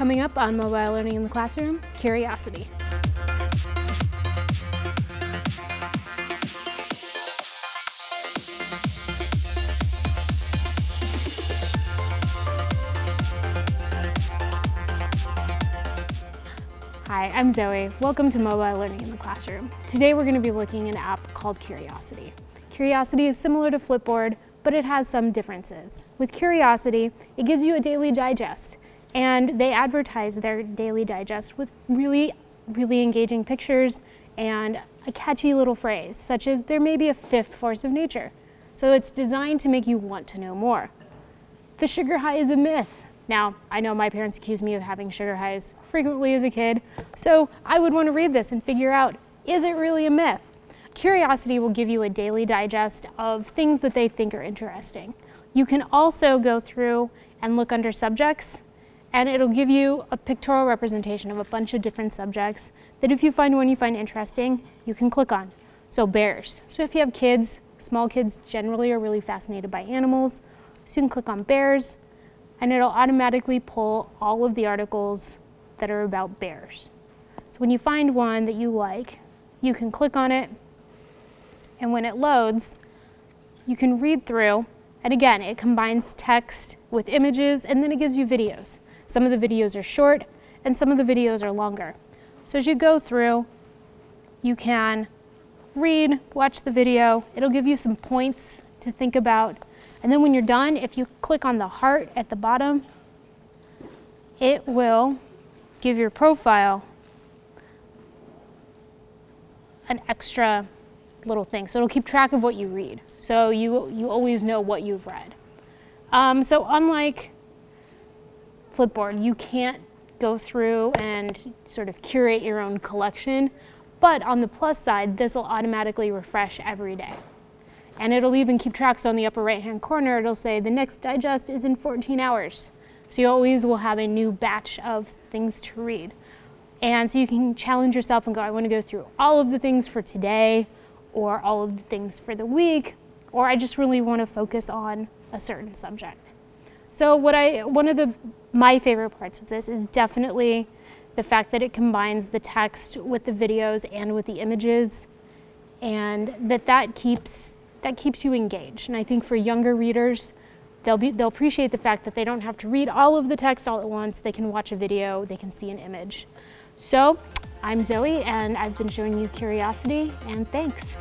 Coming up on Mobile Learning in the Classroom, Curiosity. Hi, I'm Zoe. Welcome to Mobile Learning in the Classroom. Today we're going to be looking at an app called Curiosity. Curiosity is similar to Flipboard, but it has some differences. With Curiosity, it gives you a daily digest, and they advertise their daily digest with really, really engaging pictures and a catchy little phrase, such as there may be a fifth force of nature. So it's designed to make you want to know more. The sugar high is a myth. Now, I know my parents accused me of having sugar highs frequently as a kid, so I would want to read this and figure out, is it really a myth? Curiosity will give you a daily digest of things that they think are interesting. You can also go through and look under subjects, and it'll give you a pictorial representation of a bunch of different subjects that if you find one you find interesting, you can click on. So bears. So if you have kids, small kids generally are really fascinated by animals, so you can click on bears, and it'll automatically pull all of the articles that are about bears. So when you find one that you like, you can click on it, and when it loads, you can read through, and again, it combines text with images, and then it gives you videos. Some of the videos are short, and some of the videos are longer. So as you go through, you can read, watch the video, it'll give you some points to think about, and then when you're done, if you click on the heart at the bottom, it will give your profile an extra little thing. So it'll keep track of what you read. So you, you always know what you've read. Um, so unlike Flipboard, you can't go through and sort of curate your own collection. But on the plus side, this will automatically refresh every day. And it'll even keep tracks on the upper right hand corner. It'll say the next digest is in 14 hours. So you always will have a new batch of things to read. And so you can challenge yourself and go, I want to go through all of the things for today or all of the things for the week, or I just really want to focus on a certain subject. So what I one of the my favorite parts of this is definitely the fact that it combines the text with the videos and with the images and that that keeps that keeps you engaged. And I think for younger readers, they'll, be, they'll appreciate the fact that they don't have to read all of the text all at once. They can watch a video, they can see an image. So I'm Zoe, and I've been showing you Curiosity, and thanks.